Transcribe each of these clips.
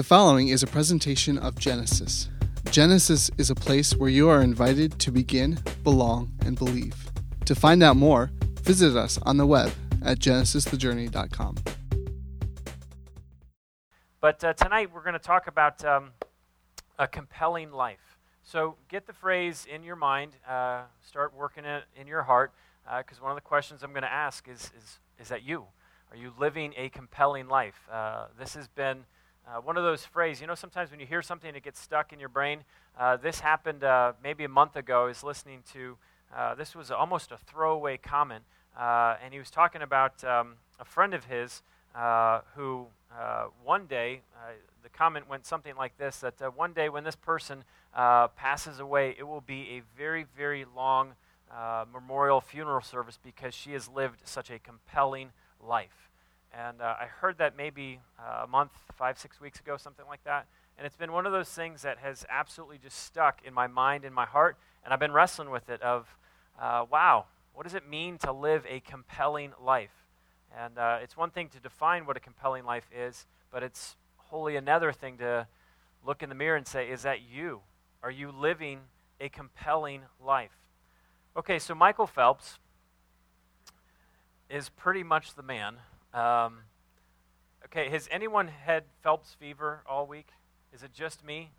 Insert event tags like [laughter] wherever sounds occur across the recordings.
The following is a presentation of Genesis. Genesis is a place where you are invited to begin, belong, and believe. To find out more, visit us on the web at genesisthejourney.com. But uh, tonight we're going to talk about um, a compelling life. So get the phrase in your mind, uh, start working it in your heart, because uh, one of the questions I'm going to ask is, is, is that you? Are you living a compelling life? Uh, this has been uh, one of those phrases, you know, sometimes when you hear something, it gets stuck in your brain. Uh, this happened uh, maybe a month ago. I was listening to, uh, this was almost a throwaway comment, uh, and he was talking about um, a friend of his who one day, the comment went something like this that one day when this person passes away, it will be a very, very long memorial funeral service because she has lived such a compelling life. And uh, I heard that maybe uh, a month, five, six weeks ago, something like that. And it's been one of those things that has absolutely just stuck in my mind, in my heart. And I've been wrestling with it of, uh, wow, what does it mean to live a compelling life? And uh, it's one thing to define what a compelling life is, but it's wholly another thing to look in the mirror and say, is that you? Are you living a compelling life? Okay, so Michael Phelps, is pretty much the man. Um, okay, has anyone had Phelps fever all week? Is it just me?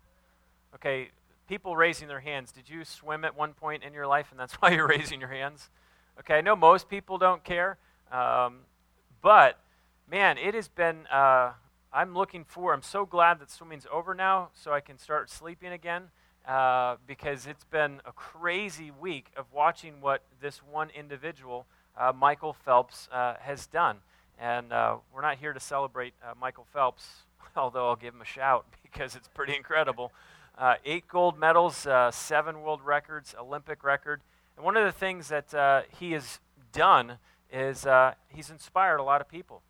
Okay, people raising their hands. Did you swim at one point in your life and that's [laughs] why you're raising your hands? Okay, I know most people don't care, um, but man, it has been. Uh, I'm looking for. I'm so glad that swimming's over now, so I can start sleeping again. Uh, because it's been a crazy week of watching what this one individual uh, Michael Phelps uh, has done. And uh, we're not here to celebrate uh, Michael Phelps, [laughs] although I'll give him a shout [laughs] because it's pretty incredible. Uh, eight gold medals, uh, seven world records, Olympic record. And one of the things that he has done is he's inspired a lot of people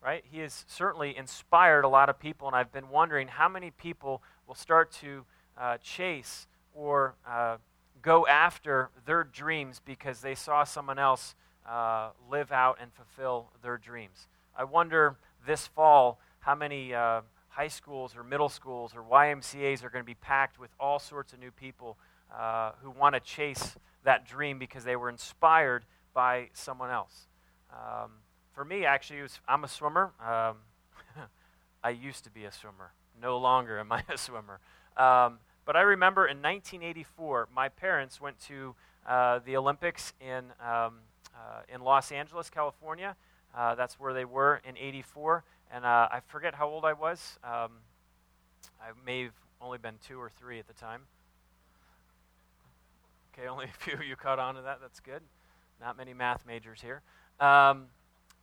right? He has certainly inspired a lot of people, and I've been wondering how many people will start to uh, chase or uh, go after their dreams because they saw someone else uh, live out and fulfill their dreams. I wonder this fall how many uh, high schools or middle schools or YMCAs are going to be packed with all sorts of new people uh, who want to chase that dream because they were inspired by someone else. Um, for me, actually, was, I'm a swimmer. Um, [laughs] I used to be a swimmer. No longer am I [laughs] a swimmer. Um, but I remember in 1984, my parents went to uh, the Olympics in, um, in Los Angeles, California. Uh, that's where they were in 84. And uh, I forget how old I was. Um, I may have only been two or three at the time. Okay, only a [laughs] few of you caught on to that. That's good. Not many math majors here. Um,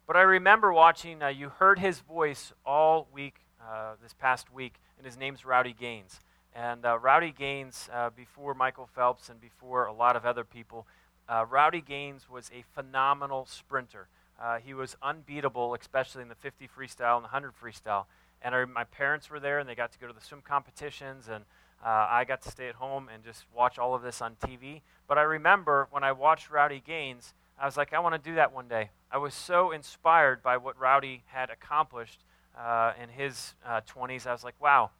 but I remember watching, uh, you heard his voice all week, uh, this past week, and his name's Rowdy Gaines. And uh, Rowdy Gaines, uh, before Michael Phelps and before a lot of other people, uh, Rowdy Gaines was a phenomenal sprinter. Uh, he was unbeatable, especially in the 50 freestyle and the 100 freestyle. And my parents were there, and they got to go to the swim competitions, and uh, I got to stay at home and just watch all of this on TV. But I remember when I watched Rowdy Gaines, I was like, I want to do that one day. I was so inspired by what Rowdy had accomplished uh, in his 20s. I was like, wow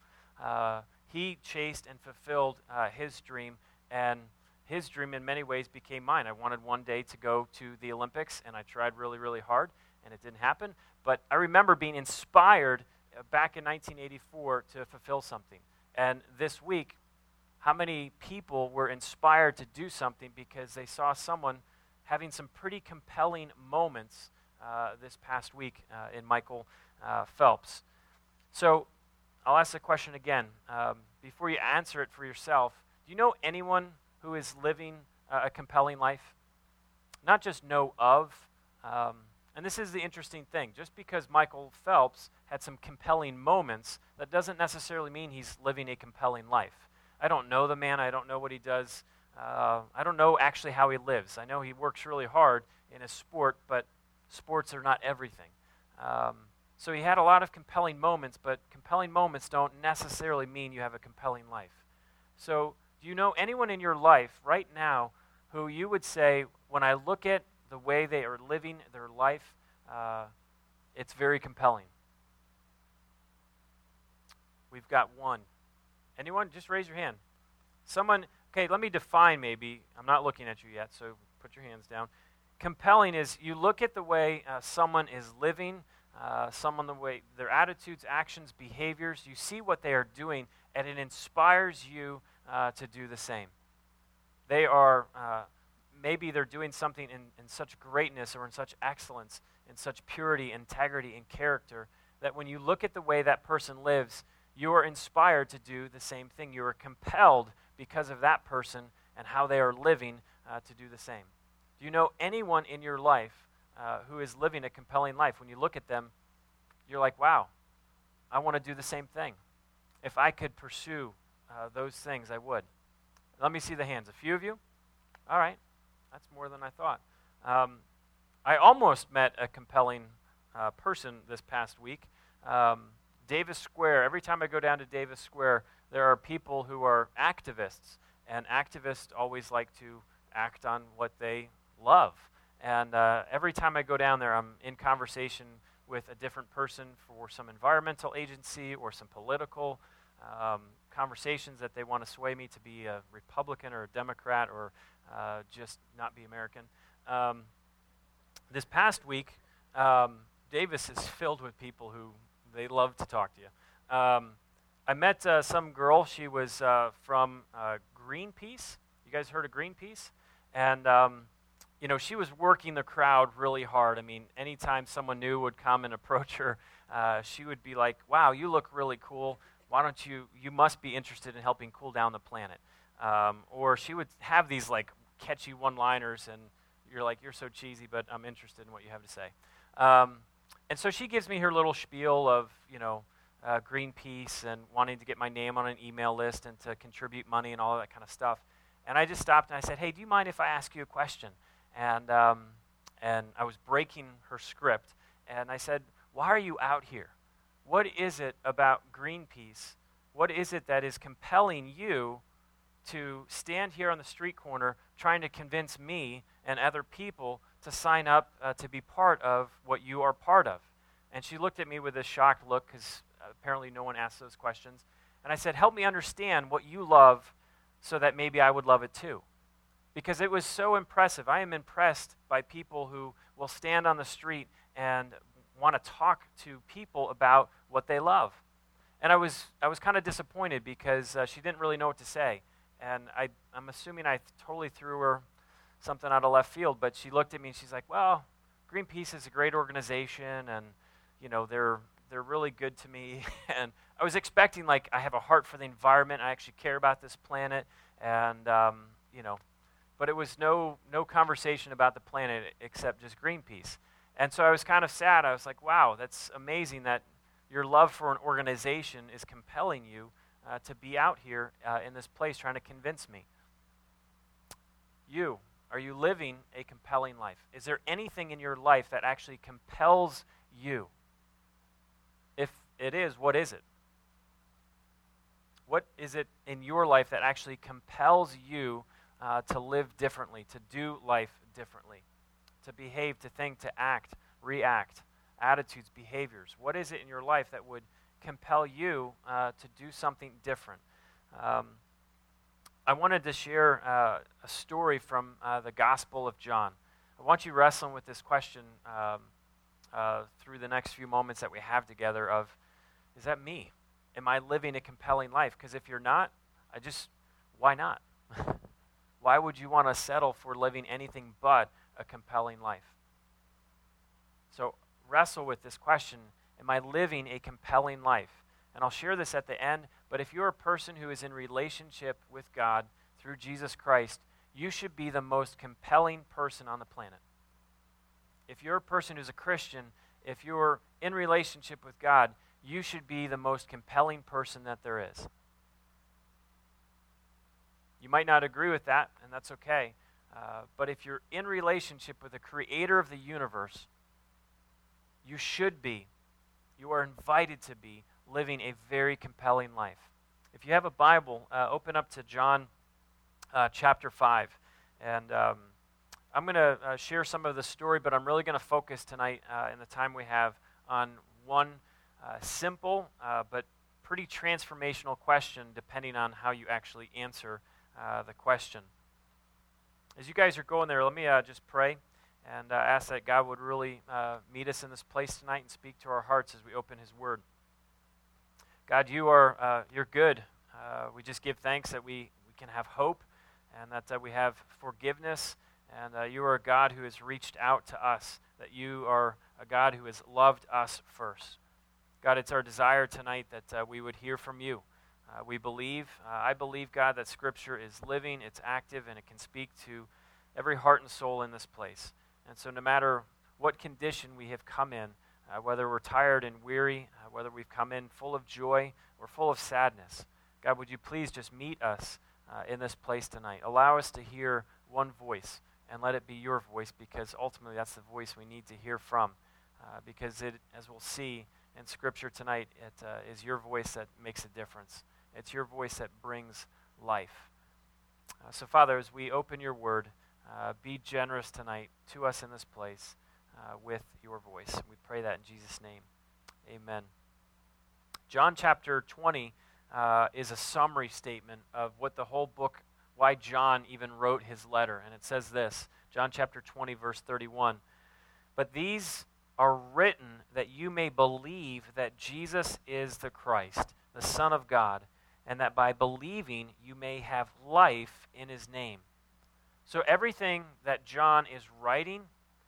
he chased and fulfilled uh, his dream, and his dream in many ways became mine. I wanted one day to go to the Olympics, and I tried really, really hard, and it didn't happen. But I remember being inspired uh, back in 1984 to fulfill something. And this week, how many people were inspired to do something because they saw someone having some pretty compelling moments uh, this past week uh, in Michael uh, Phelps? So I'll ask the question again. Um, before you answer it for yourself, do you know anyone who is living a compelling life? Not just know of. Um, and this is the interesting thing. Just because Michael Phelps had some compelling moments, that doesn't necessarily mean he's living a compelling life. I don't know the man. I don't know what he does. Uh, I don't know actually how he lives. I know he works really hard in his sport, but sports are not everything. Um, so he had a lot of compelling moments, but compelling moments don't necessarily mean you have a compelling life. So, do you know anyone in your life right now who you would say, when I look at the way they are living their life, uh, it's very compelling? We've got one. Anyone? Just raise your hand. Someone, okay, let me define maybe. I'm not looking at you yet, so put your hands down. Compelling is you look at the way uh, someone is living, uh, someone the way their attitudes, actions, behaviors. You see what they are doing, and it inspires you uh, to do the same. They are uh, maybe they're doing something in, in such greatness or in such excellence, in such purity, integrity, and character that when you look at the way that person lives, you are inspired to do the same thing. You are compelled because of that person and how they are living uh, to do the same. Do you know anyone in your life uh, who is living a compelling life? When you look at them, you're like, wow, I want to do the same thing. If I could pursue uh, those things, I would. Let me see the hands. A few of you? All right. That's more than I thought. Um, I almost met a compelling uh, person this past week. Um, Davis Square, every time I go down to Davis Square, there are people who are activists, and activists always like to act on what they love. And uh, every time I go down there, I'm in conversation with a different person for some environmental agency or some political um, conversations that they want to sway me to be a Republican or a Democrat or uh, just not be American. Um, this past week, um, Davis is filled with people who they love to talk to you. Um, I met uh, some girl. She was uh, from uh, Greenpeace. You guys heard of Greenpeace? And um, you know, she was working the crowd really hard. I mean, anytime someone new would come and approach her, uh, she would be like, "Wow, you look really cool. Why don't you? You must be interested in helping cool down the planet." Um, or she would have these like catchy one-liners, and you're like, "You're so cheesy, but I'm interested in what you have to say." Um, and so she gives me her little spiel of, you know, uh, Greenpeace and wanting to get my name on an email list and to contribute money and all that kind of stuff. And I just stopped and I said, "Hey, do you mind if I ask you a question?" And um, and I was breaking her script, and I said, "Why are you out here? What is it about Greenpeace? What is it that is compelling you to stand here on the street corner trying to convince me and other people to sign up uh, to be part of what you are part of. And she looked at me with a shocked look because apparently no one asked those questions. And I said, Help me understand what you love so that maybe I would love it too. Because it was so impressive. I am impressed by people who will stand on the street and want to talk to people about what they love. And I was, I was kind of disappointed because uh, she didn't really know what to say. And I, I'm assuming I totally threw her something out of left field, but she looked at me and she's like, "Well, Greenpeace is a great organization, and you know they're they're really good to me." [laughs] and I was expecting like I have a heart for the environment. I actually care about this planet, and um, you know, but it was no no conversation about the planet except just Greenpeace. And so I was kind of sad. I was like, "Wow, that's amazing that your love for an organization is compelling you." Uh, to be out here uh, in this place trying to convince me. You, are you living a compelling life? Is there anything in your life that actually compels you? If it is, what is it? What is it in your life that actually compels you uh, to live differently, to do life differently, to behave, to think, to act, react, attitudes, behaviors? What is it in your life that would compel you uh, to do something different? Um, I wanted to share uh, a story from uh, the Gospel of John. I want you wrestling with this question um, uh, through the next few moments that we have together of, is that me? Am I living a compelling life? Because if you're not, I just, why not? [laughs] why would you want to settle for living anything but a compelling life? So wrestle with this question Am I living a compelling life? And I'll share this at the end, but if you're a person who is in relationship with God through Jesus Christ, you should be the most compelling person on the planet. If you're a person who's a Christian, if you're in relationship with God, you should be the most compelling person that there is. You might not agree with that, and that's okay. Uh, but if you're in relationship with the creator of the universe, you should be, you are invited to be living a very compelling life. If you have a Bible, uh, open up to John uh, chapter 5. And um, I'm going to uh, share some of the story, but I'm really going to focus tonight uh, in the time we have on one simple but pretty transformational question depending on how you actually answer the question. As you guys are going there, let me uh, just pray and uh, ask that God would really uh, meet us in this place tonight and speak to our hearts as we open His Word. God, you are uh, you're good. Uh, we just give thanks that we, we can have hope and that uh, we have forgiveness, and you are a God who has reached out to us, that you are a God who has loved us first. God, it's our desire tonight that we would hear from you. We believe, I believe, God, that Scripture is living, it's active, and it can speak to every heart and soul in this place. And so, no matter what condition we have come in, uh, whether we're tired and weary, uh, whether we've come in full of joy or full of sadness, God, would you please just meet us uh, in this place tonight? Allow us to hear one voice and let it be your voice because ultimately that's the voice we need to hear from. Uh, because it, as we'll see in Scripture tonight, it uh, is your voice that makes a difference. It's your voice that brings life. Uh, so, Father, as we open your word, uh, be generous tonight to us in this place uh, with your voice. We pray that in Jesus' name. Amen. John chapter 20 uh, is a summary statement of what the whole book, why John even wrote his letter. And it says this John chapter 20, verse 31. But these are written that you may believe that Jesus is the Christ, the Son of God, and that by believing you may have life in his name. So everything that John is writing,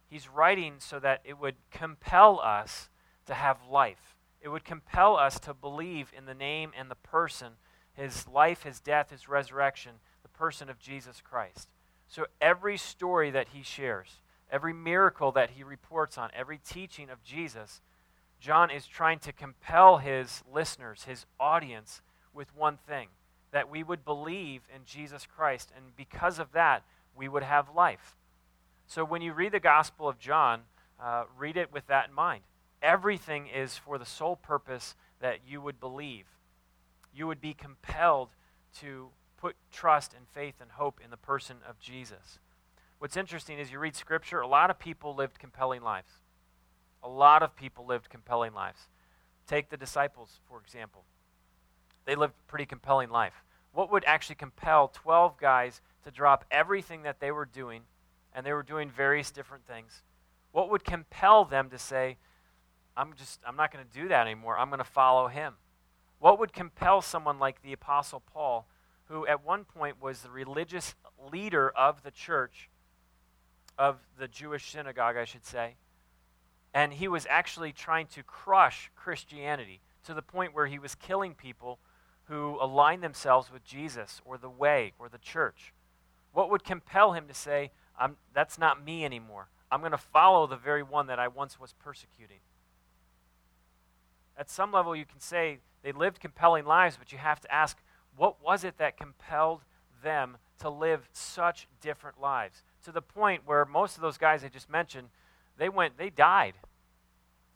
he's writing so that it would compel us to have life. It would compel us to believe in the name and the person, his life, his death, his resurrection, the person of Jesus Christ. So every story that he shares, every miracle that he reports on, every teaching of Jesus, John is trying to compel his listeners, his audience, with one thing that we would believe in Jesus Christ. And because of that, we would have life. So when you read the Gospel of John, uh, read it with that in mind. Everything is for the sole purpose that you would believe. You would be compelled to put trust and faith and hope in the person of Jesus. What's interesting is you read Scripture, a lot of people lived compelling lives. A lot of people lived compelling lives. Take the disciples, for example. They lived a pretty compelling life. What would actually compel 12 guys to drop everything that they were doing, and they were doing various different things, what would compel them to say, I'm just I'm not going to do that anymore. I'm going to follow him. What would compel someone like the apostle Paul, who at one point was the religious leader of the church of the Jewish synagogue, I should say, and he was actually trying to crush Christianity to the point where he was killing people who aligned themselves with Jesus or the way or the church. What would compel him to say, That's not me anymore? I'm going to follow the very one that I once was persecuting. At some level, you can say they lived compelling lives, but you have to ask, what was it that compelled them to live such different lives? To the point where most of those guys I just mentioned, they went, they died.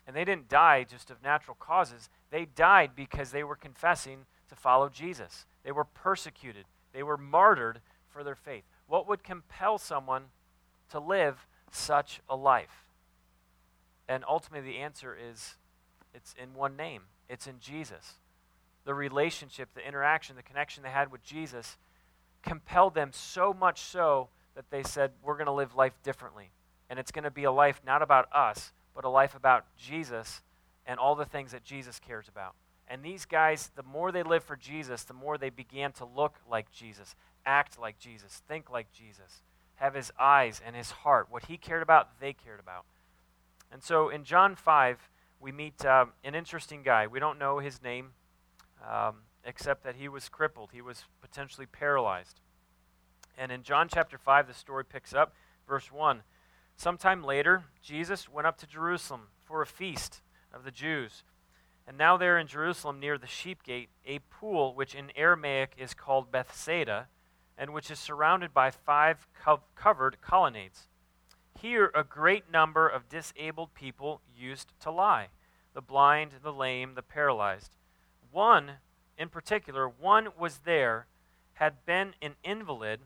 And they didn't die just of natural causes. They died because they were confessing to follow Jesus. They were persecuted. They were martyred for their faith. What would compel someone to live such a life? And ultimately, the answer is it's in one name it's in Jesus. The relationship, the interaction, the connection they had with Jesus compelled them so much so that they said, We're going to live life differently. And it's going to be a life not about us, but a life about Jesus and all the things that Jesus cares about. And these guys, the more they lived for Jesus, the more they began to look like Jesus act like Jesus, think like Jesus, have his eyes and his heart. What he cared about, they cared about. And so in John 5, we meet um, an interesting guy. We don't know his name, um, except that he was crippled, he was potentially paralyzed. And in John chapter 5, the story picks up, verse 1. Sometime later, Jesus went up to Jerusalem for a feast of the Jews. And now there in Jerusalem, near the sheep gate, a pool, which in Aramaic is called Bethsaida, and which is surrounded by five co- covered colonnades. Here, a great number of disabled people used to lie the blind, the lame, the paralyzed. One, in particular, one was there, had been an invalid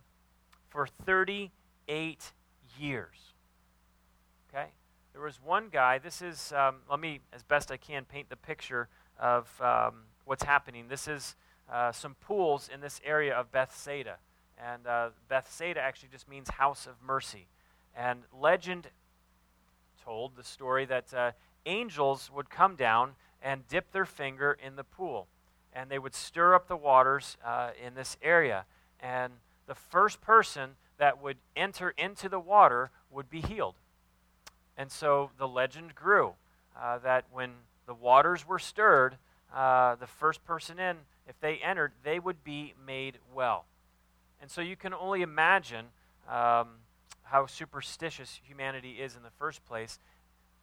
for 38 years. There was one guy, this is, um, let me, as best I can, paint the picture of um, what's happening. This is uh, some pools in this area of Bethsaida. And uh, Bethsaida actually just means house of mercy. And legend told the story that uh, angels would come down and dip their finger in the pool. And they would stir up the waters uh, in this area. And the first person that would enter into the water would be healed. And so the legend grew uh, that when the waters were stirred, uh, the first person in, if they entered, they would be made well. And so you can only imagine um, how superstitious humanity is in the first place.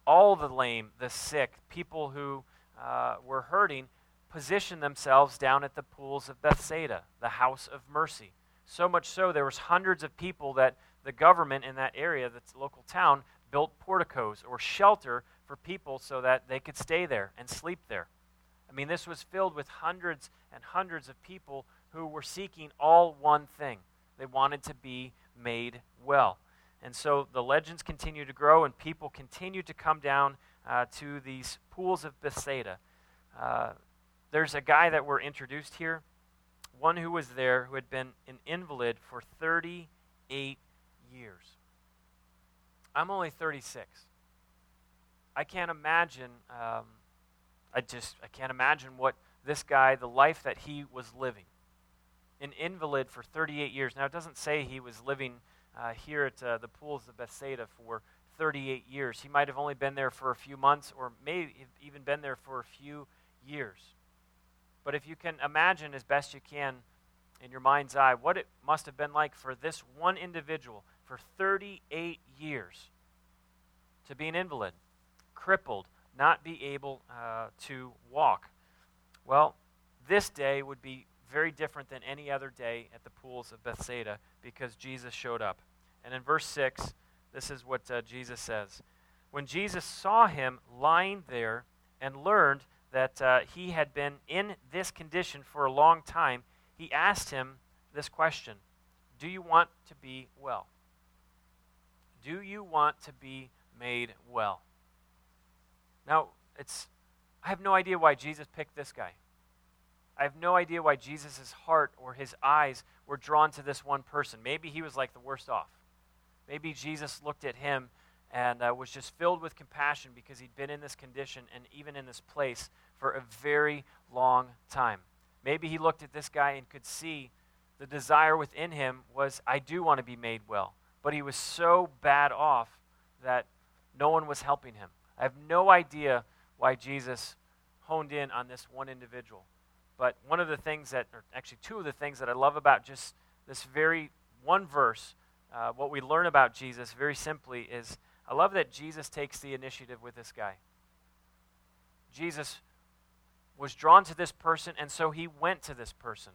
All the lame, the sick, people who uh, were hurting, positioned themselves down at the pools of Bethsaida, the house of mercy. So much so, there was hundreds of people that the government in that area, that's local town, built porticos or shelter for people so that they could stay there and sleep there. I mean, this was filled with hundreds and hundreds of people who were seeking all one thing. They wanted to be made well. And so the legends continue to grow, and people continue to come down uh, to these pools of Bethsaida. Uh, there's a guy that we're introduced here, one who was there who had been an invalid for 38 years. I'm only 36. I can't imagine. Um, I just I can't imagine what this guy, the life that he was living. An invalid for 38 years. Now it doesn't say he was living uh, here at uh, the pools of Bethsaida for 38 years. He might have only been there for a few months, or maybe even been there for a few years. But if you can imagine as best you can in your mind's eye what it must have been like for this one individual for 38 years to be an invalid, crippled, not be able uh, to walk. Well, this day would be very different than any other day at the pools of Bethsaida because Jesus showed up. And in verse 6, this is what uh, Jesus says. When Jesus saw him lying there and learned that uh, he had been in this condition for a long time, he asked him this question Do you want to be well? Do you want to be made well? Now, it's I have no idea why Jesus picked this guy. I have no idea why Jesus' heart or his eyes were drawn to this one person. Maybe he was like the worst off. Maybe Jesus looked at him and uh, was just filled with compassion because he'd been in this condition and even in this place for a very long time. Maybe he looked at this guy and could see the desire within him was, I do want to be made well. But he was so bad off that no one was helping him. I have no idea why Jesus honed in on this one individual. But one of the things that, or actually two of the things that I love about just this very one verse, uh, what we learn about Jesus very simply is I love that Jesus takes the initiative with this guy. Jesus was drawn to this person, and so he went to this person.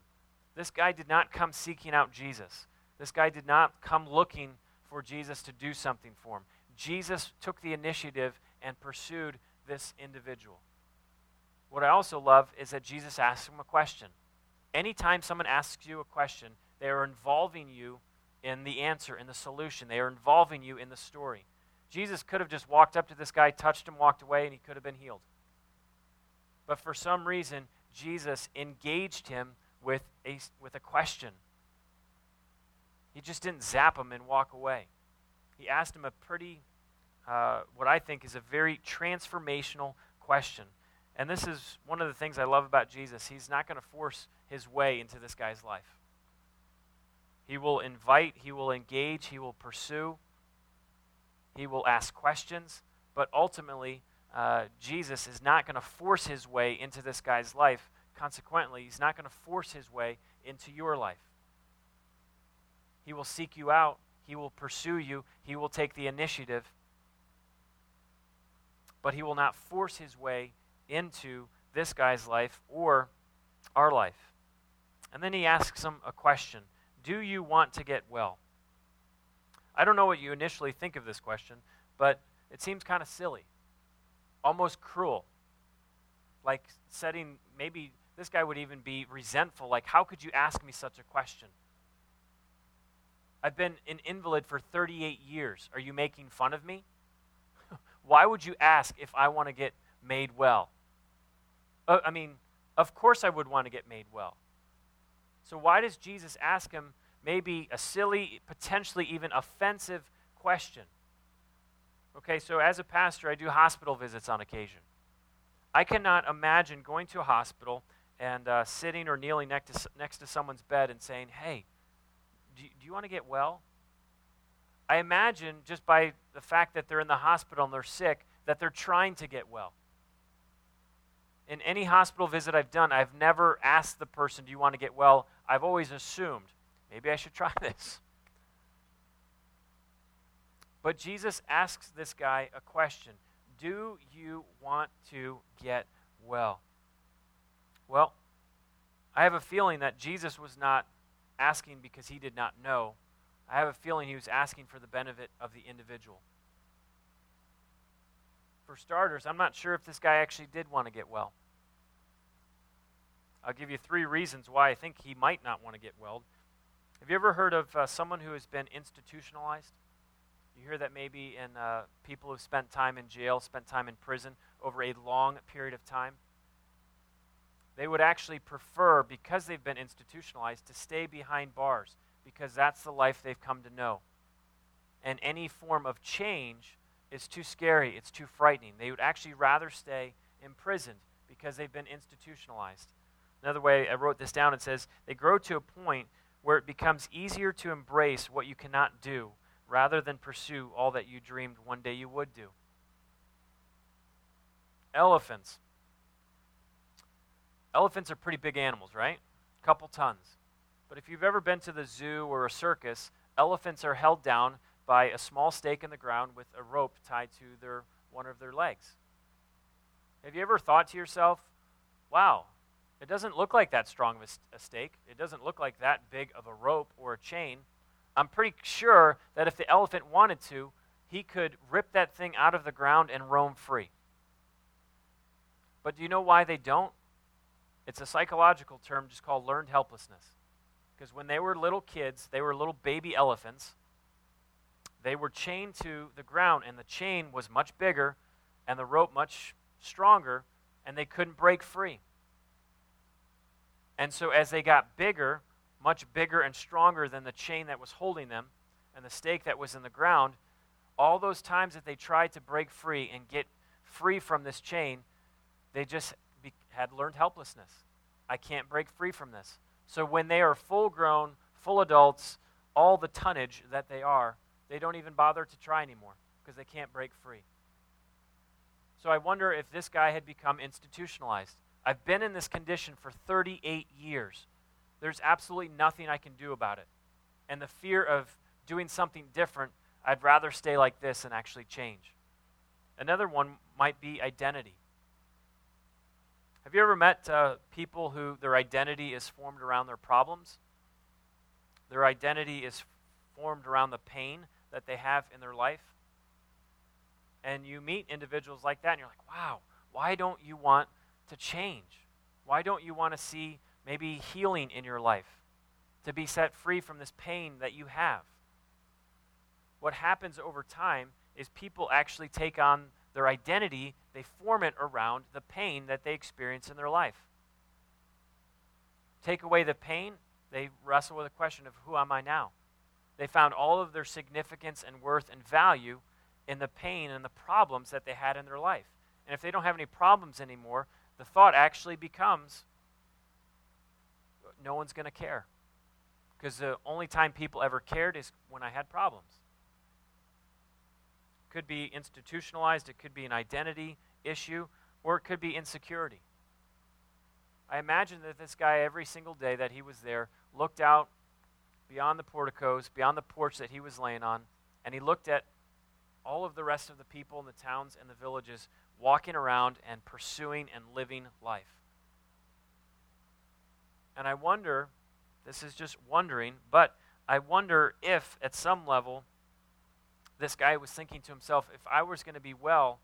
This guy did not come seeking out Jesus. This guy did not come looking for Jesus to do something for him. Jesus took the initiative and pursued this individual. What I also love is that Jesus asked him a question. Anytime someone asks you a question, they are involving you in the answer, in the solution. They are involving you in the story. Jesus could have just walked up to this guy, touched him, walked away, and he could have been healed. But for some reason, Jesus engaged him with a, with a question. He just didn't zap him and walk away. He asked him a pretty, uh, what I think is a very transformational question. And this is one of the things I love about Jesus. He's not going to force his way into this guy's life. He will invite, he will engage, he will pursue, he will ask questions, but ultimately, uh, Jesus is not going to force his way into this guy's life. Consequently, he's not going to force his way into your life. He will seek you out, he will pursue you, he will take the initiative, but he will not force his way into this guy's life or our life. And then he asks him a question Do you want to get well? I don't know what you initially think of this question, but it seems kind of silly, almost cruel. Like setting, maybe this guy would even be resentful. Like, how could you ask me such a question? I've been an invalid for 38 years. Are you making fun of me? [laughs] Why would you ask if I want to get made well? Uh, I mean, Of course, I would want to get made well. So, why does Jesus ask him maybe a silly, potentially even offensive question? Okay, so as a pastor, I do hospital visits on occasion. I cannot imagine going to a hospital and uh, sitting or kneeling next to, next to someone's bed and saying, Hey, do you, do you want to get well? I imagine just by the fact that they're in the hospital and they're sick, that they're trying to get well. In any hospital visit I've done, I've never asked the person, Do you want to get well? I've always assumed, maybe I should try [laughs] this. But Jesus asks this guy a question Do you want to get well? Well, I have a feeling that Jesus was not asking because he did not know. I have a feeling he was asking for the benefit of the individual. For starters, I'm not sure if this guy actually did want to get well. I'll give you three reasons why I think he might not want to get well. Have you ever heard of uh, someone who has been institutionalized? You hear that maybe in uh, people who've spent time in jail, spent time in prison over a long period of time. They would actually prefer, because they've been institutionalized, to stay behind bars because that's the life they've come to know. And any form of change is too scary, it's too frightening. They would actually rather stay imprisoned because they've been institutionalized. Another way I wrote this down it says they grow to a point where it becomes easier to embrace what you cannot do rather than pursue all that you dreamed one day you would do. Elephants. Elephants are pretty big animals, right? A couple tons. But if you've ever been to the zoo or a circus, elephants are held down by a small stake in the ground with a rope tied to their one of their legs. Have you ever thought to yourself, wow, it doesn't look like that strong of a, a stake. It doesn't look like that big of a rope or a chain. I'm pretty sure that if the elephant wanted to, he could rip that thing out of the ground and roam free. But do you know why they don't? It's a psychological term just called learned helplessness. Because when they were little kids, they were little baby elephants. They were chained to the ground, and the chain was much bigger and the rope much stronger, and they couldn't break free. And so, as they got bigger, much bigger and stronger than the chain that was holding them and the stake that was in the ground, all those times that they tried to break free and get free from this chain, they just had learned helplessness. I can't break free from this. So when they are full grown, full adults, all the tonnage that they are, they don't even bother to try anymore because they can't break free. So I wonder if this guy had become institutionalized. I've been in this condition for 38 years. There's absolutely nothing I can do about it. And the fear of doing something different, I'd rather stay like this and actually change. Another one might be identity. Have you ever met uh, people who their identity is formed around their problems? Their identity is formed around the pain that they have in their life? And you meet individuals like that, and you're like, wow, why don't you want to change? Why don't you want to see maybe healing in your life, to be set free from this pain that you have. What happens over time is people actually take on their identity, they form it around the pain that they experience in their life. Take away the pain, they wrestle with the question of who am I now? They found all of their significance and worth and value in the pain and the problems that they had in their life. And if they don't have any problems anymore, the thought actually becomes no one's going to care. Because the only time people ever cared is when I had problems. Could be institutionalized, it could be an identity issue, or it could be insecurity. I imagine that this guy, every single day that he was there, looked out beyond the porticos, beyond the porch that he was laying on, and he looked at all of the rest of the people in the towns and the villages walking around and pursuing and living life. And I wonder, this is just wondering, but I wonder if at some level this guy was thinking to himself, if I was going to be well,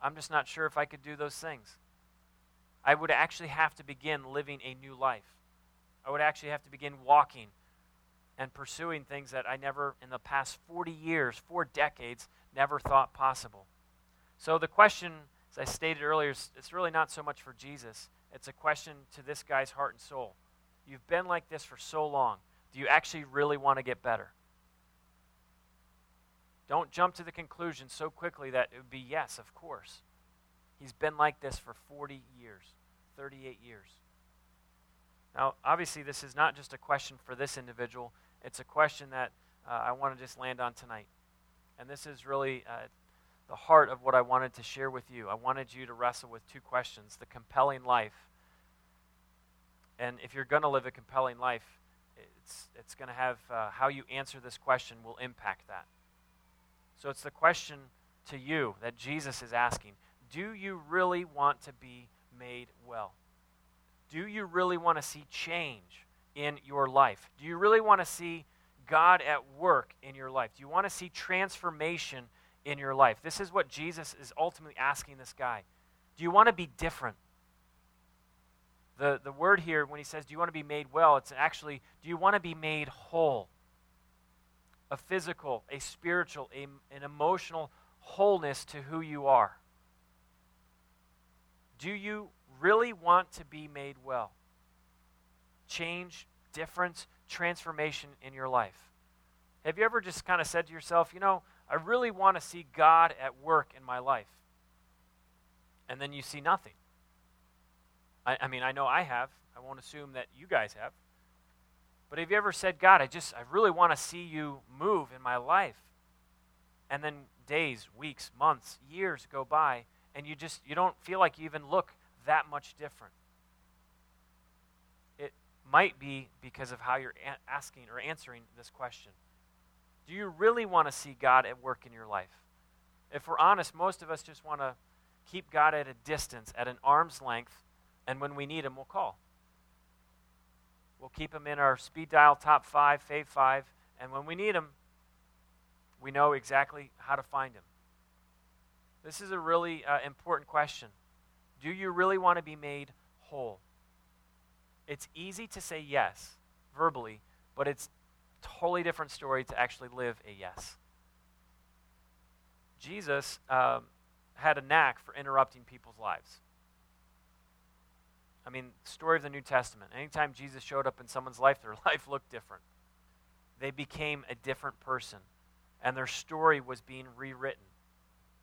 I'm just not sure if I could do those things. I would actually have to begin living a new life. I would actually have to begin walking and pursuing things that I never, in the past 40 years, four decades, never thought possible. So the question, as I stated earlier, is it's really not so much for Jesus it's a question to this guy's heart and soul. You've been like this for so long. Do you actually really want to get better? Don't jump to the conclusion so quickly that it would be yes, of course. He's been like this for 40 years, 38 years. Now, obviously, this is not just a question for this individual, it's a question that uh, I want to just land on tonight. And this is really uh, the heart of what I wanted to share with you. I wanted you to wrestle with two questions the compelling life. And if you're going to live a compelling life, it's, it's going to have uh, how you answer this question will impact that. So it's the question to you that Jesus is asking Do you really want to be made well? Do you really want to see change in your life? Do you really want to see God at work in your life? Do you want to see transformation in your life? This is what Jesus is ultimately asking this guy. Do you want to be different? The, the word here, when he says, Do you want to be made well? it's actually, Do you want to be made whole? A physical, a spiritual, a, an emotional wholeness to who you are. Do you really want to be made well? Change, difference, transformation in your life. Have you ever just kind of said to yourself, you know, I really want to see God at work in my life? And then you see nothing. I, I mean, I know I have. I won't assume that you guys have. But have you ever said, God, I just, I really want to see you move in my life? And then days, weeks, months, years go by, and you just, you don't feel like you even look that much different. It might be because of how you're a- asking or answering this question. Do you really want to see God at work in your life? If we're honest, most of us just want to keep God at a distance, at an arm's length, and when we need Him, we'll call. We'll keep Him in our speed dial top five, fave five, and when we need Him, we know exactly how to find Him. This is a really uh, important question. Do you really want to be made whole? It's easy to say yes verbally, but it's a totally different story to actually live a yes. Jesus um, had a knack for interrupting people's lives. I mean, story of the New Testament. Anytime Jesus showed up in someone's life, their [laughs] life looked different. They became a different person, and their story was being rewritten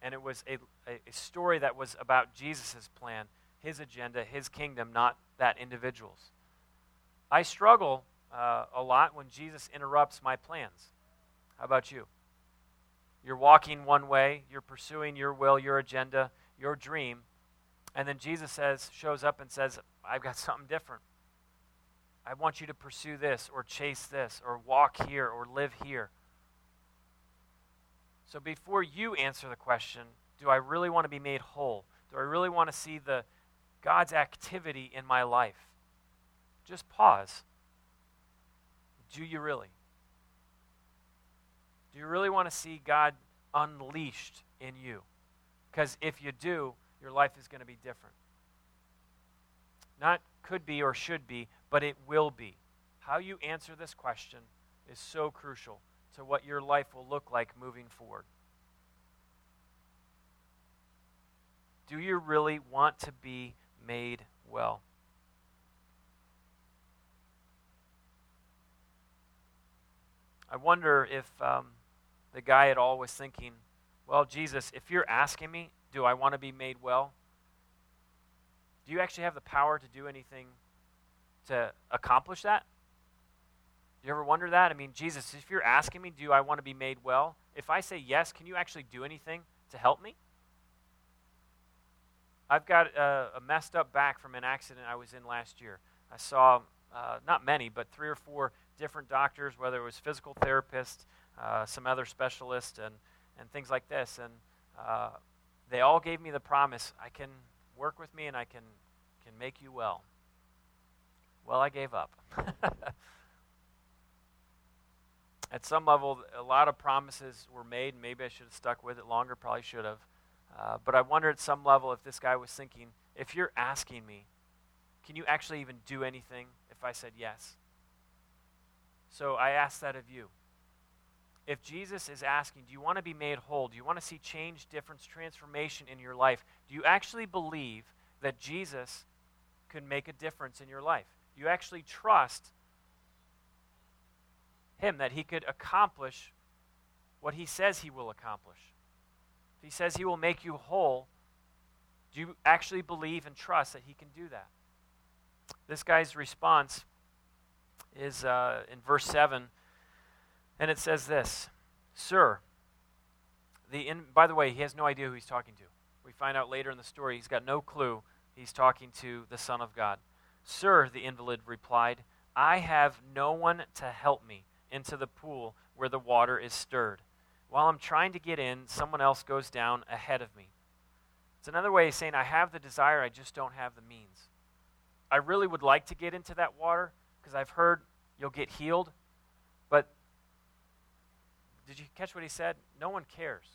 and it was a, a story that was about Jesus' plan, his agenda, his kingdom, not that individual's. I struggle uh, a lot when Jesus interrupts my plans. How about you? You're walking one way, you're pursuing your will, your agenda, your dream, and then Jesus says, shows up and says, I've got something different. I want you to pursue this or chase this or walk here or live here. So before you answer the question, do I really want to be made whole? Do I really want to see the God's activity in my life? Just pause. Do you really? Do you really want to see God unleashed in you? Because if you do, your life is going to be different. Not could be or should be, but it will be. How you answer this question is so crucial to what your life will look like moving forward. Do you really want to be made well? I wonder if um, the guy at all was thinking, well, Jesus, if you're asking me, do I want to be made well? Do you actually have the power to do anything to accomplish that? you ever wonder that? I mean, Jesus, if you're asking me, do I want to be made well? If I say yes, can you actually do anything to help me? I've got a, a messed up back from an accident I was in last year. I saw uh, not many, but three or four different doctors, whether it was physical therapists, uh, some other specialists, and, and things like this. And uh, they all gave me the promise I can work with me and I can, can make you well. Well, I gave up. [laughs] at some level, a lot of promises were made. Maybe I should have stuck with it longer, probably should have. Uh, but I wonder at some level if this guy was thinking, if you're asking me, can you actually even do anything if I said yes? So I ask that of you. If Jesus is asking, do you want to be made whole? Do you want to see change, difference, transformation in your life? Do you actually believe that Jesus can make a difference in your life. Do You actually trust Him that He could accomplish what He says He will accomplish. If He says He will make you whole, do you actually believe and trust that He can do that? This guy's response is uh, in verse 7, and it says this Sir, the in, by the way, he has no idea who he's talking to. We find out later in the story he's got no clue he's talking to the Son of God. Sir, the invalid replied, I have no one to help me into the pool where the water is stirred. While I'm trying to get in, someone else goes down ahead of me. It's another way of saying, I have the desire, I just don't have the means. I really would like to get into that water because I've heard you'll get healed. But did you catch what he said? No one cares.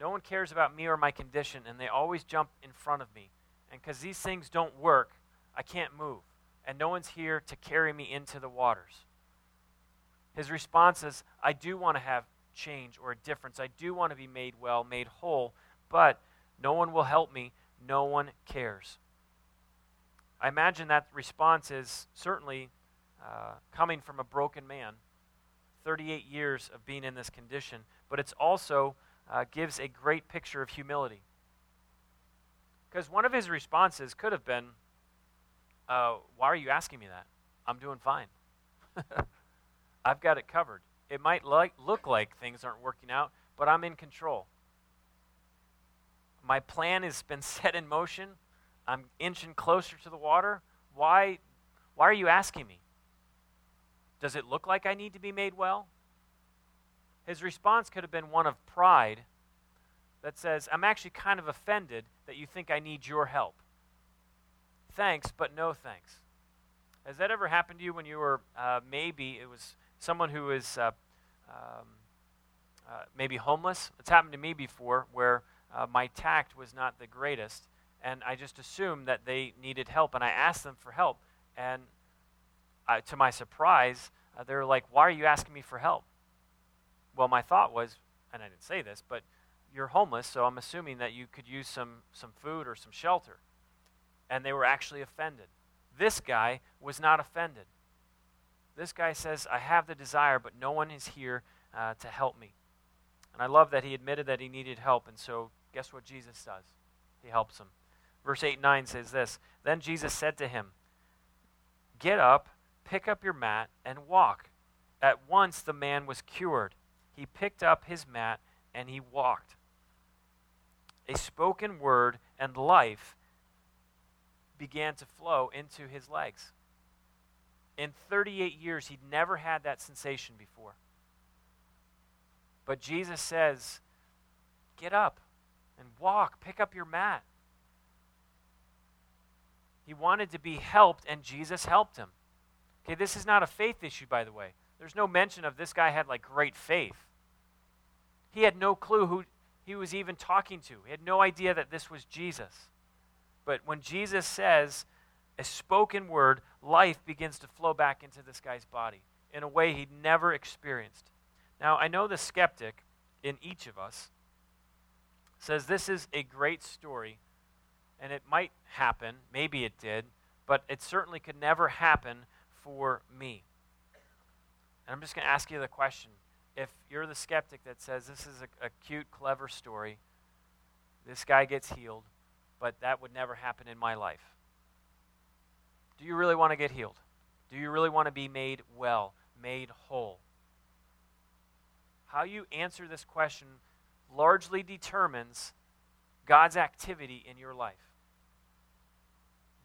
No one cares about me or my condition, and they always jump in front of me. And because these things don't work, I can't move. And no one's here to carry me into the waters. His response is I do want to have change or a difference. I do want to be made well, made whole, but no one will help me. No one cares. I imagine that response is certainly uh, coming from a broken man, 38 years of being in this condition, but it's also uh, gives a great picture of humility. Because one of his responses could have been, uh, Why are you asking me that? I'm doing fine. [laughs] I've got it covered. It might look like things aren't working out, but I'm in control. My plan has been [laughs] set in motion. I'm inching closer to the water. Why, why are you asking me? Does it look like I need to be made well? His response could have been one of pride that says, I'm actually kind of offended that you think I need your help. Thanks, but no thanks. Has that ever happened to you when you were uh, maybe it was someone who is uh, um, uh, maybe homeless? It's happened to me before where uh, my tact was not the greatest, and I just assumed that they needed help, and I asked them for help. And I, to my surprise, uh, they were like, Why are you asking me for help? Well, my thought was, and I didn't say this, but you're homeless, so I'm assuming that you could use some, some food or some shelter. And they were actually offended. This guy was not offended. This guy says, I have the desire, but no one is here uh, to help me. And I love that he admitted that he needed help, and so guess what Jesus does? He helps him. Verse 8 and 9 says this Then Jesus said to him, Get up, pick up your mat, and walk. At once the man was cured. He picked up his mat and he walked. A spoken word and life began to flow into his legs. In 38 years, he'd never had that sensation before. But Jesus says, Get up and walk, pick up your mat. He wanted to be helped, and Jesus helped him. Okay, this is not a faith issue, by the way. There's no mention of this guy had like great faith. He had no clue who he was even talking to, he had no idea that this was Jesus. But when Jesus says a spoken word, life begins to flow back into this guy's body in a way he'd never experienced. Now, I know the skeptic in each of us says this is a great story and it might happen, maybe it did, but it certainly could never happen for me. And I'm just going to ask you the question. If you're the skeptic that says this is a, a cute, clever story, this guy gets healed, but that would never happen in my life. Do you really want to get healed? Do you really want to be made well, made whole? How you answer this question largely determines God's activity in your life.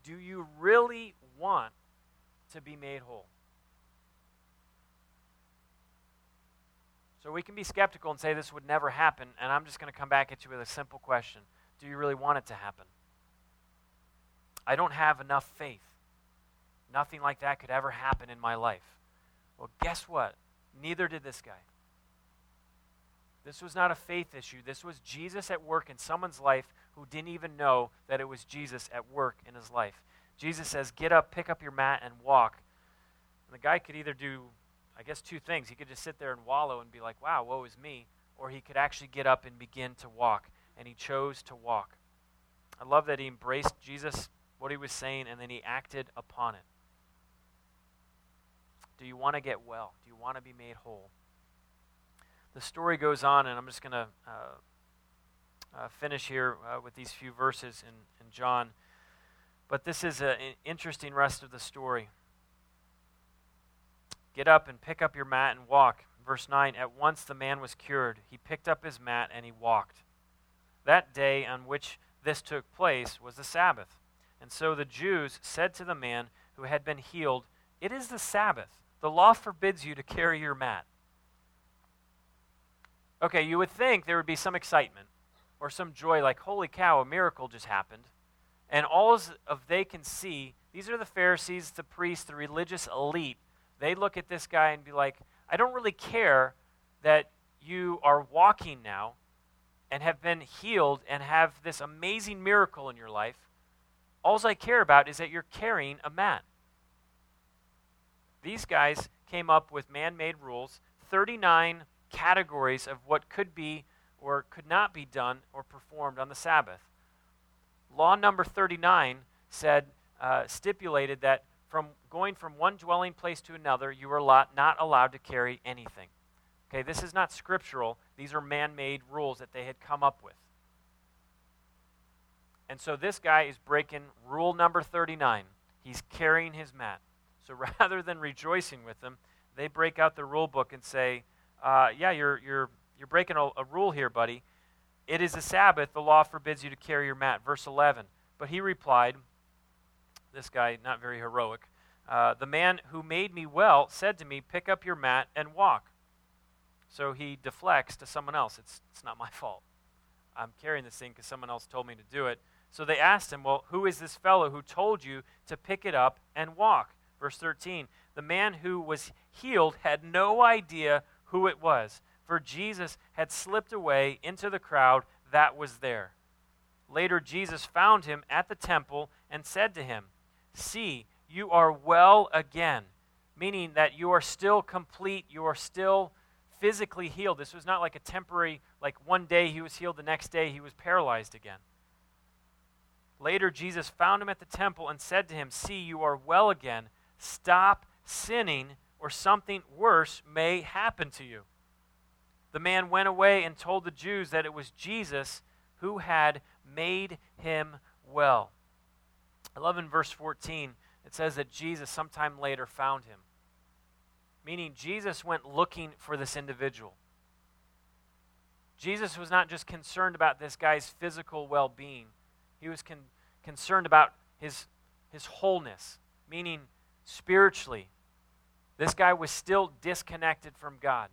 Do you really want to be made whole? So we can be skeptical and say this would never happen, and I'm just going to come back at you with a simple question Do you really want it to happen? I don't have enough faith. Nothing like that could ever happen in my life. Well, guess what? Neither did this guy. This was not a faith issue. This was Jesus at work in someone's life who didn't even know that it was Jesus at work in his life. Jesus says, Get up, pick up your mat, and walk. And the guy could either do, I guess, two things. He could just sit there and wallow and be like, Wow, woe is me. Or he could actually get up and begin to walk. And he chose to walk. I love that he embraced Jesus what he was saying, and then he acted upon it. Do you want to get well? Do you want to be made whole? The story goes on, and I'm just going to uh, uh, finish here uh, with these few verses in, in John. But this is an interesting rest of the story. Get up and pick up your mat and walk. Verse 9 At once the man was cured. He picked up his mat and he walked. That day on which this took place was the Sabbath. And so the Jews said to the man who had been healed, It is the Sabbath. The law forbids you to carry your mat. Okay, you would think there would be some excitement or some joy, like, holy cow, a miracle just happened. And all of they can see, these are the Pharisees, the priests, the religious elite. They look at this guy and be like, I don't really care that you are walking now and have been healed and have this amazing miracle in your life. All I care about is that you're carrying a mat. These guys came up with man made rules, 39 categories of what could be or could not be done or performed on the Sabbath. Law number 39 said, uh, stipulated that from going from one dwelling place to another, you were not allowed to carry anything. Okay, this is not scriptural. These are man made rules that they had come up with. And so this guy is breaking rule number 39. He's carrying his mat. So [laughs] rather than rejoicing with them, they break out the rule book and say, uh, Yeah, you're, you're, you're breaking a, a rule here, buddy. It is a Sabbath. The law forbids you to carry your mat. Verse 11. But he replied, This guy, not very heroic. Uh, the man who made me well said to me, Pick up your mat and walk. So he deflects to someone else. It's, it's not my fault. I'm carrying this thing because someone else told me to do it. So they asked him, Well, who is this fellow who told you to pick it up and walk? Verse 13 The man who was healed had no idea who it was, for Jesus had slipped away into the crowd that was there. Later, Jesus found him at the temple and said to him, See, you are well again, meaning that you are still complete, you are still physically healed. This was not like a temporary, like one day he was healed, the next day he was paralyzed again. Later, Jesus found him at the temple and said to him, See, you are well again. Stop sinning, or something worse may happen to you. The man went away and told the Jews that it was Jesus who had made him well. I love in verse 14, it says that Jesus sometime later found him. Meaning, Jesus went looking for this individual. Jesus was not just concerned about this guy's physical well being, he was con- concerned about his, his wholeness, meaning spiritually. This guy was still disconnected from God.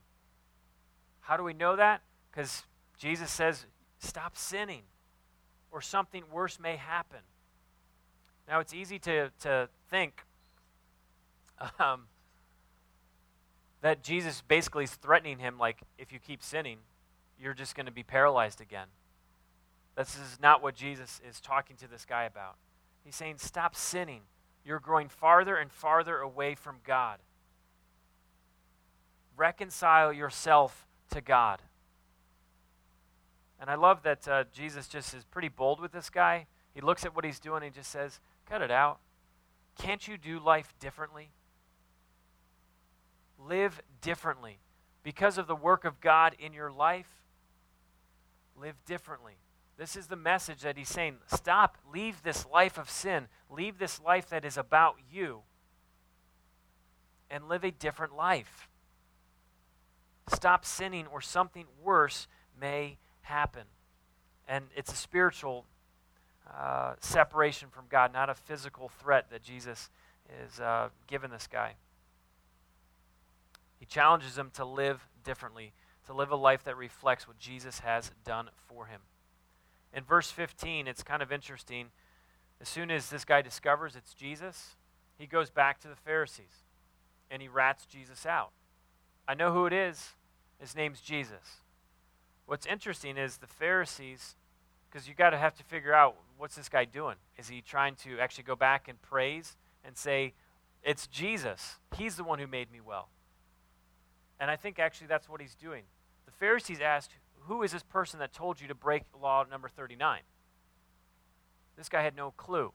How do we know that? Because Jesus says, stop sinning, or something worse may happen. Now, it's easy to, to think um, that Jesus basically is threatening him, like, if you keep sinning, you're just going to be paralyzed again. This is not what Jesus is talking to this guy about. He's saying, Stop sinning. You're growing farther and farther away from God. Reconcile yourself to God. And I love that uh, Jesus just is pretty bold with this guy. He looks at what he's doing and he just says, Cut it out. Can't you do life differently? Live differently. Because of the work of God in your life, live differently. This is the message that he's saying. Stop. Leave this life of sin. Leave this life that is about you and live a different life. Stop sinning, or something worse may happen. And it's a spiritual uh, separation from God, not a physical threat that Jesus is uh, giving this guy. He challenges him to live differently, to live a life that reflects what Jesus has done for him. In verse 15, it's kind of interesting. As soon as this guy discovers it's Jesus, he goes back to the Pharisees and he rats Jesus out. I know who it is. His name's Jesus. What's interesting is the Pharisees, because you got to have to figure out what's this guy doing? Is he trying to actually go back and praise and say, It's Jesus. He's the one who made me well. And I think actually that's what he's doing. The Pharisees asked, who is this person that told you to break law number 39? This guy had no clue.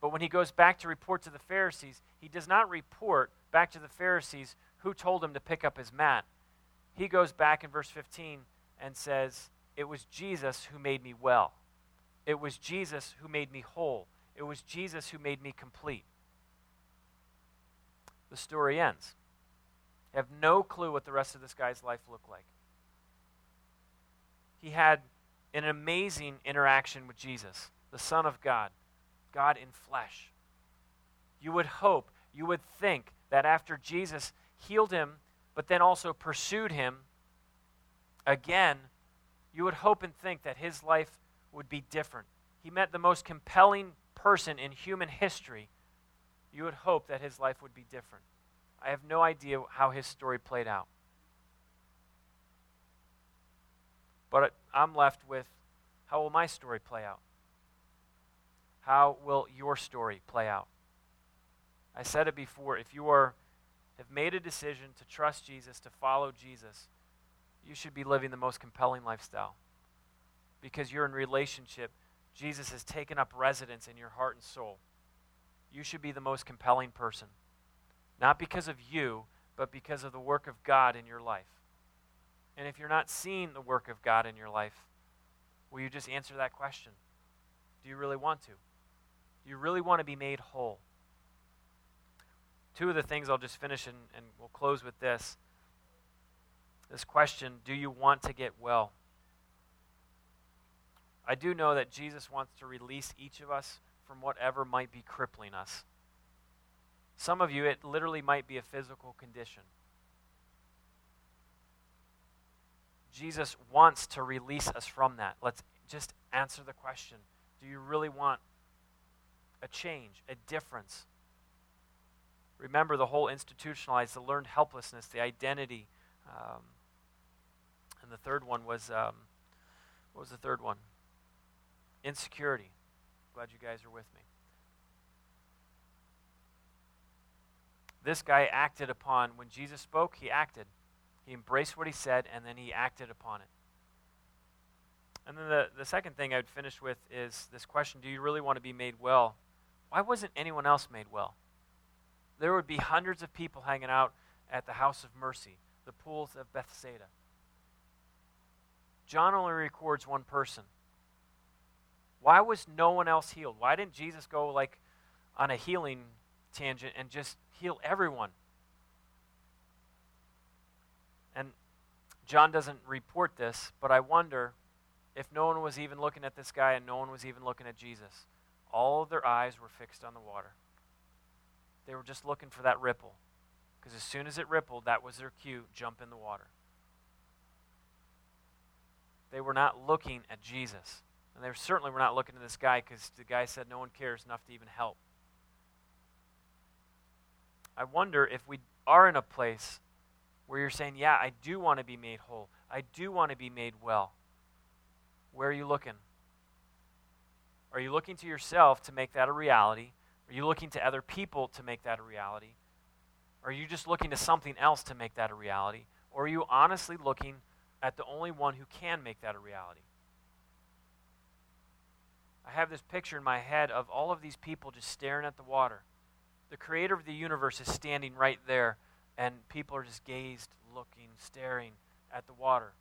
But when he goes back to report to the Pharisees, he does not report back to the Pharisees who told him to pick up his mat. He goes back in verse 15 and says, It was Jesus who made me well. It was Jesus who made me whole. It was Jesus who made me complete. The story ends. I have no clue what the rest of this guy's life looked like. He had an amazing interaction with Jesus, the Son of God, God in flesh. You would hope, you would think that after Jesus healed him, but then also pursued him again, you would hope and think that his life would be different. He met the most compelling person in human history. You would hope that his life would be different. I have no idea how his story played out. But I'm left with how will my story play out? How will your story play out? I said it before. If you are, have made a decision to trust Jesus, to follow Jesus, you should be living the most compelling lifestyle because you're in relationship. Jesus has taken up residence in your heart and soul. You should be the most compelling person. Not because of you, but because of the work of God in your life. And if you're not seeing the work of God in your life, will you just answer that question? Do you really want to? Do you really want to be made whole? Two of the things I'll just finish and, and we'll close with this. This question Do you want to get well? I do know that Jesus wants to release each of us from whatever might be crippling us. Some of you, it literally might be a physical condition. Jesus wants to release us from that. Let's just answer the question Do you really want a change, a difference? Remember the whole institutionalized, the learned helplessness, the identity. Um, and the third one was um, what was the third one? Insecurity. Glad you guys are with me. This guy acted upon, when Jesus spoke, he acted. He embraced what he said, and then he acted upon it. And then the, the second thing I'd finish with is this question Do you really want to be made well? Why wasn't anyone else made well? There would be hundreds of people hanging out at the house of mercy, the pools of Bethsaida. John only records one person. Why was no one else healed? Why didn't Jesus go like on a healing tangent and just heal everyone. And John doesn't report this, but I wonder if no one was even looking at this guy and no one was even looking at Jesus. All of their eyes were fixed on the water. They were just looking for that ripple. Because as soon as it rippled, that was their cue jump in the water. They were not looking at Jesus. And they certainly were not looking at this guy because the guy said no one cares enough to even help. I wonder if we are in a place where you're saying, Yeah, I do want to be made whole. I do want to be made well. Where are you looking? Are you looking to yourself to make that a reality? Are you looking to other people to make that a reality? Or Are you just looking to something else to make that a reality? Or are you honestly looking at the only one who can make that a reality? I have this picture in my head of all of these people just staring at the water the creator of the universe is standing right there, and people are just gazed, looking, staring at the water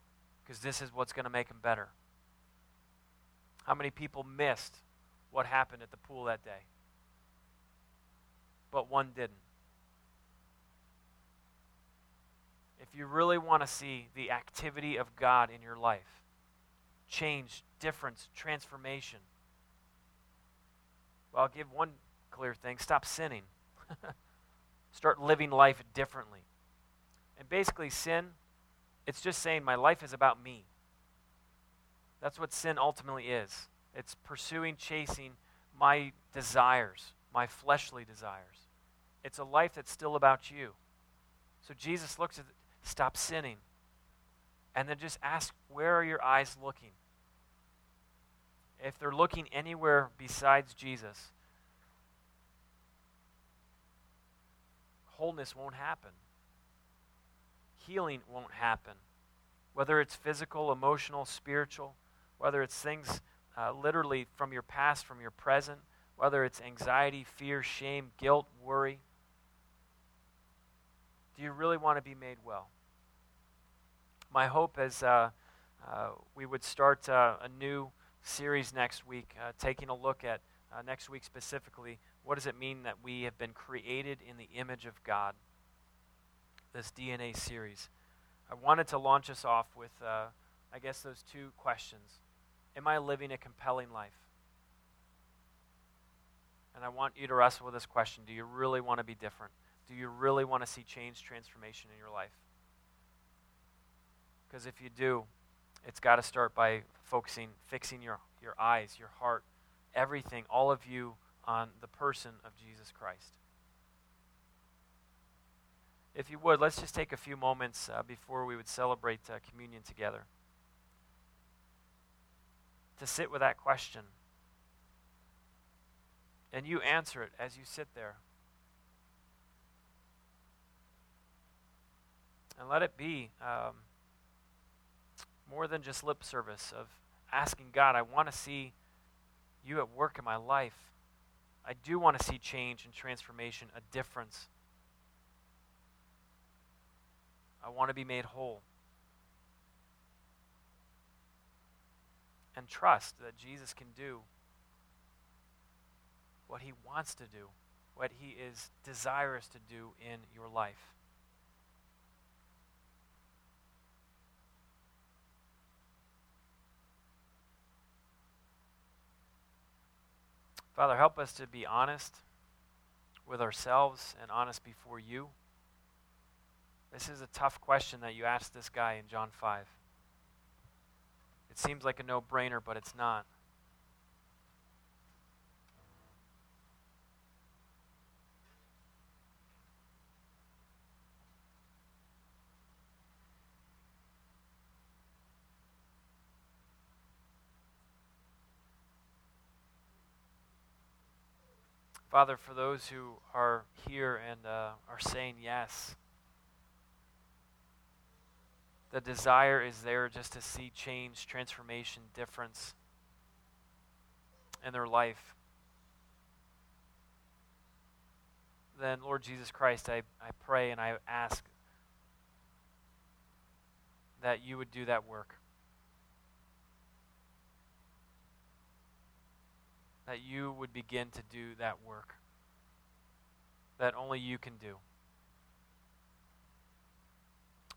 because this is what's going to make them better. How many people missed what happened at the pool that day? But one didn't. If you really want to see the activity of God in your life, change, difference, transformation, well, I'll give one clear thing stop sinning. [laughs] Start living life differently. And basically, sin, it's just saying my life is about me. That's what sin ultimately is. It's pursuing, chasing my desires, my fleshly desires. It's a life that's still about you. So Jesus looks at stop sinning. And then just ask, where are your eyes looking? If they're looking anywhere besides Jesus, wholeness won't happen. Healing won't happen. Whether it's physical, emotional, spiritual, whether it's things uh, literally from your past, from your present, whether it's anxiety, fear, shame, guilt, worry. Do you really want to be made well? My hope is uh, uh, we would start uh, a new series next week, uh, taking a look at uh, next week specifically what does it mean that we have been created in the image of God? This DNA series. I wanted to launch us off with, uh, I guess, those two questions. Am I living a compelling life? And I want you to wrestle with this question Do you really want to be different? Do you really want to see change, transformation in your life? Because if you do, it's got to start by focusing, fixing your, your eyes, your heart, everything, all of you on the person of Jesus Christ. If you would, let's just take a few moments uh, before we would celebrate uh, communion together to sit with that question. And you answer it as you sit there. And let it be um, more than just lip service of asking God, I want to see you at work in my life. I do want to see change and transformation, a difference. I want to be made whole. And trust that Jesus can do what he wants to do, what he is desirous to do in your life. Father, help us to be honest with ourselves and honest before you. This is a tough question that you asked this guy in John 5. It seems like a no brainer, but it's not. Father, for those who are here and uh, are saying yes, the desire is there just to see change, transformation, difference in their life. Then, Lord Jesus Christ, I, I pray and I ask that you would do that work. That you would begin to do that work that only you can do.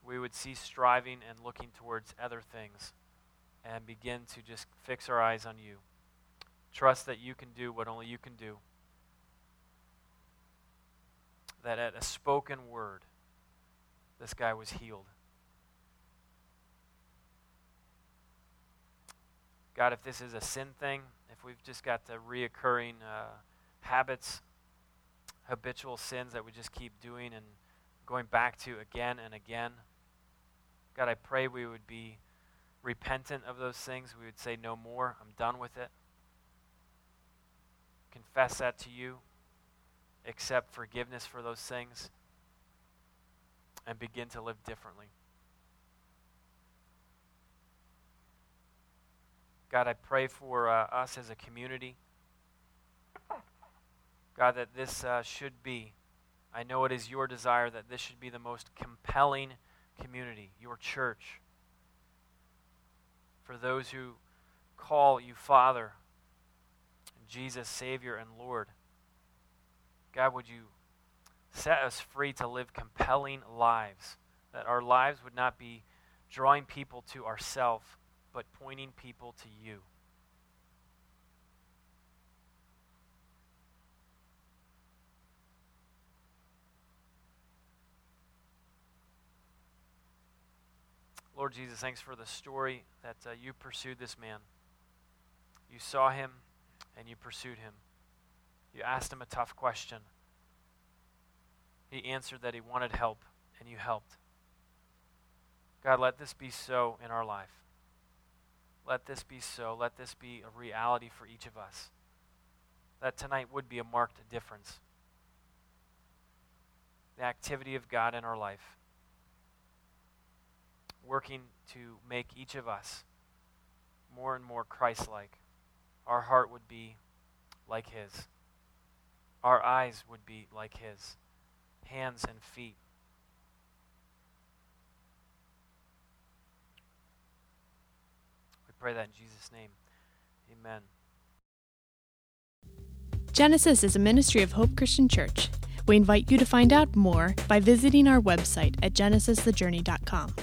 We would cease striving and looking towards other things and begin to just fix our eyes on you. Trust that you can do what only you can do. That at a spoken word, this guy was healed. God, if this is a sin thing, we've just got the reoccurring uh, habits, habitual sins that we just keep doing and going back to again and again, God, I pray we would be repentant of those things. We would say, No more. I'm done with it. Confess that to you. Accept forgiveness for those things. And begin to live differently. God, I pray for uh, us as a community. God, that this uh, should be, I know it is your desire that this should be the most compelling community, your church. For those who call you Father, Jesus, Savior, and Lord. God, would you set us free to live compelling lives, that our lives would not be drawing people to ourselves, but pointing people to you. Lord Jesus, thanks for the story that uh, you pursued this man. You saw him and you pursued him. You asked him a tough question. He answered that he wanted help, and you helped. God, let this be so in our life. Let this be so. Let this be a reality for each of us. That tonight would be a marked difference. The activity of God in our life working to make each of us more and more Christ like. Our heart would be like His. Our eyes would be like His, hands and feet. Pray that in Jesus' name. Amen. Genesis is a ministry of Hope Christian Church. We invite you to find out more by visiting our website at genesisthejourney.com.